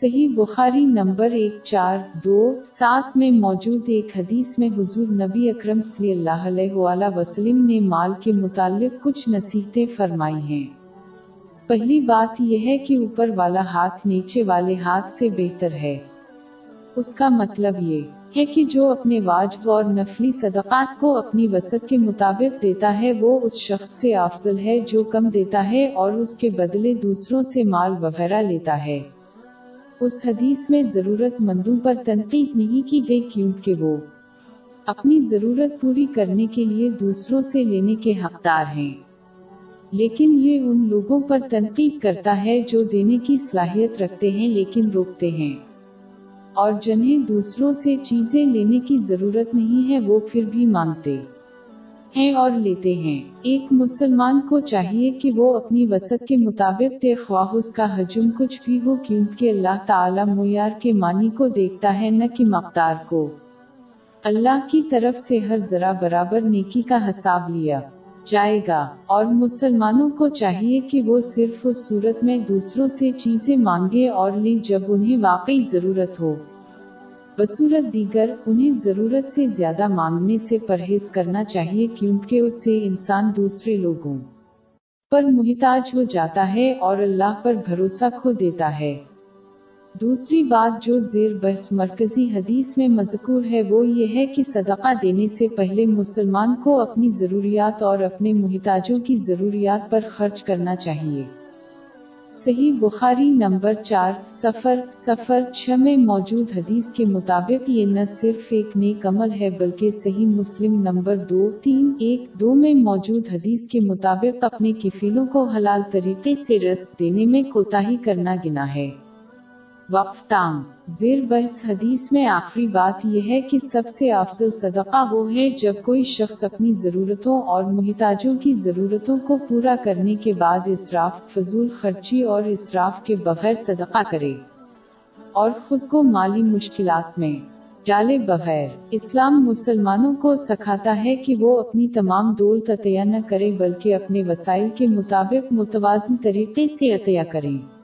صحیح بخاری نمبر ایک چار دو سات میں موجود ایک حدیث میں حضور نبی اکرم صلی اللہ علیہ وآلہ وسلم نے مال کے متعلق کچھ نصیحتیں فرمائی ہیں۔ پہلی بات یہ ہے کہ اوپر والا ہاتھ نیچے والے ہاتھ سے بہتر ہے۔ اس کا مطلب یہ ہے کہ جو اپنے واجب اور نفلی صدقات کو اپنی وسط کے مطابق دیتا ہے، وہ اس شخص سے افضل ہے جو کم دیتا ہے اور اس کے بدلے دوسروں سے مال وغیرہ لیتا ہے۔ اس حدیث میں ضرورت مندوں پر تنقید نہیں کی گئی کیونکہ وہ اپنی ضرورت پوری کرنے کے لیے دوسروں سے لینے کے حقدار ہیں۔ لیکن یہ ان لوگوں پر تنقید کرتا ہے جو دینے کی صلاحیت رکھتے ہیں لیکن روکتے ہیں۔ اور جنہیں دوسروں سے چیزیں لینے کی ضرورت نہیں ہے وہ پھر بھی مانگتے۔ ہیں اور لیتے ہیں۔ ایک مسلمان کو چاہیے کہ وہ اپنی وسط کے مطابق خواہ اس کا حجم کچھ بھی ہو، کیونکہ اللہ تعالی معیار کے معنی کو دیکھتا ہے، نہ کہ مقدار کو۔ اللہ کی طرف سے ہر ذرا برابر نیکی کا حساب لیا جائے گا۔ اور مسلمانوں کو چاہیے کہ وہ صرف اس صورت میں دوسروں سے چیزیں مانگے اور لیں جب انہیں واقعی ضرورت ہو۔ بصورت دیگر، انہیں ضرورت سے زیادہ مانگنے سے پرہیز کرنا چاہیے کیونکہ اس سے انسان دوسرے لوگوں پر محتاج ہو جاتا ہے اور اللہ پر بھروسہ کھو دیتا ہے۔ دوسری بات جو زیر بحث مرکزی حدیث میں مذکور ہے وہ یہ ہے کہ صدقہ دینے سے پہلے مسلمان کو اپنی ضروریات اور اپنے محتاجوں کی ضروریات پر خرچ کرنا چاہیے۔ صحیح بخاری نمبر چار سفر سفر چھ میں موجود حدیث کے مطابق یہ نہ صرف ایک نیک عمل ہے بلکہ صحیح مسلم نمبر دو، تین، ایک، دو میں موجود حدیث کے مطابق اپنے کفیلوں کو حلال طریقے سے رزق دینے میں کوتاہی کرنا گنا ہے۔ وقف تام زیر بحث حدیث میں آخری بات یہ ہے کہ سب سے افضل صدقہ وہ ہے جب کوئی شخص اپنی ضرورتوں اور محتاجوں کی ضرورتوں کو پورا کرنے کے بعد اسراف فضول خرچی اور اسراف کے بغیر صدقہ کرے اور خود کو مالی مشکلات میں ڈالے بغیر۔ اسلام مسلمانوں کو سکھاتا ہے کہ وہ اپنی تمام دولت عطیہ نہ کرے بلکہ اپنے وسائل کے مطابق متوازن طریقے سے عطیہ کریں۔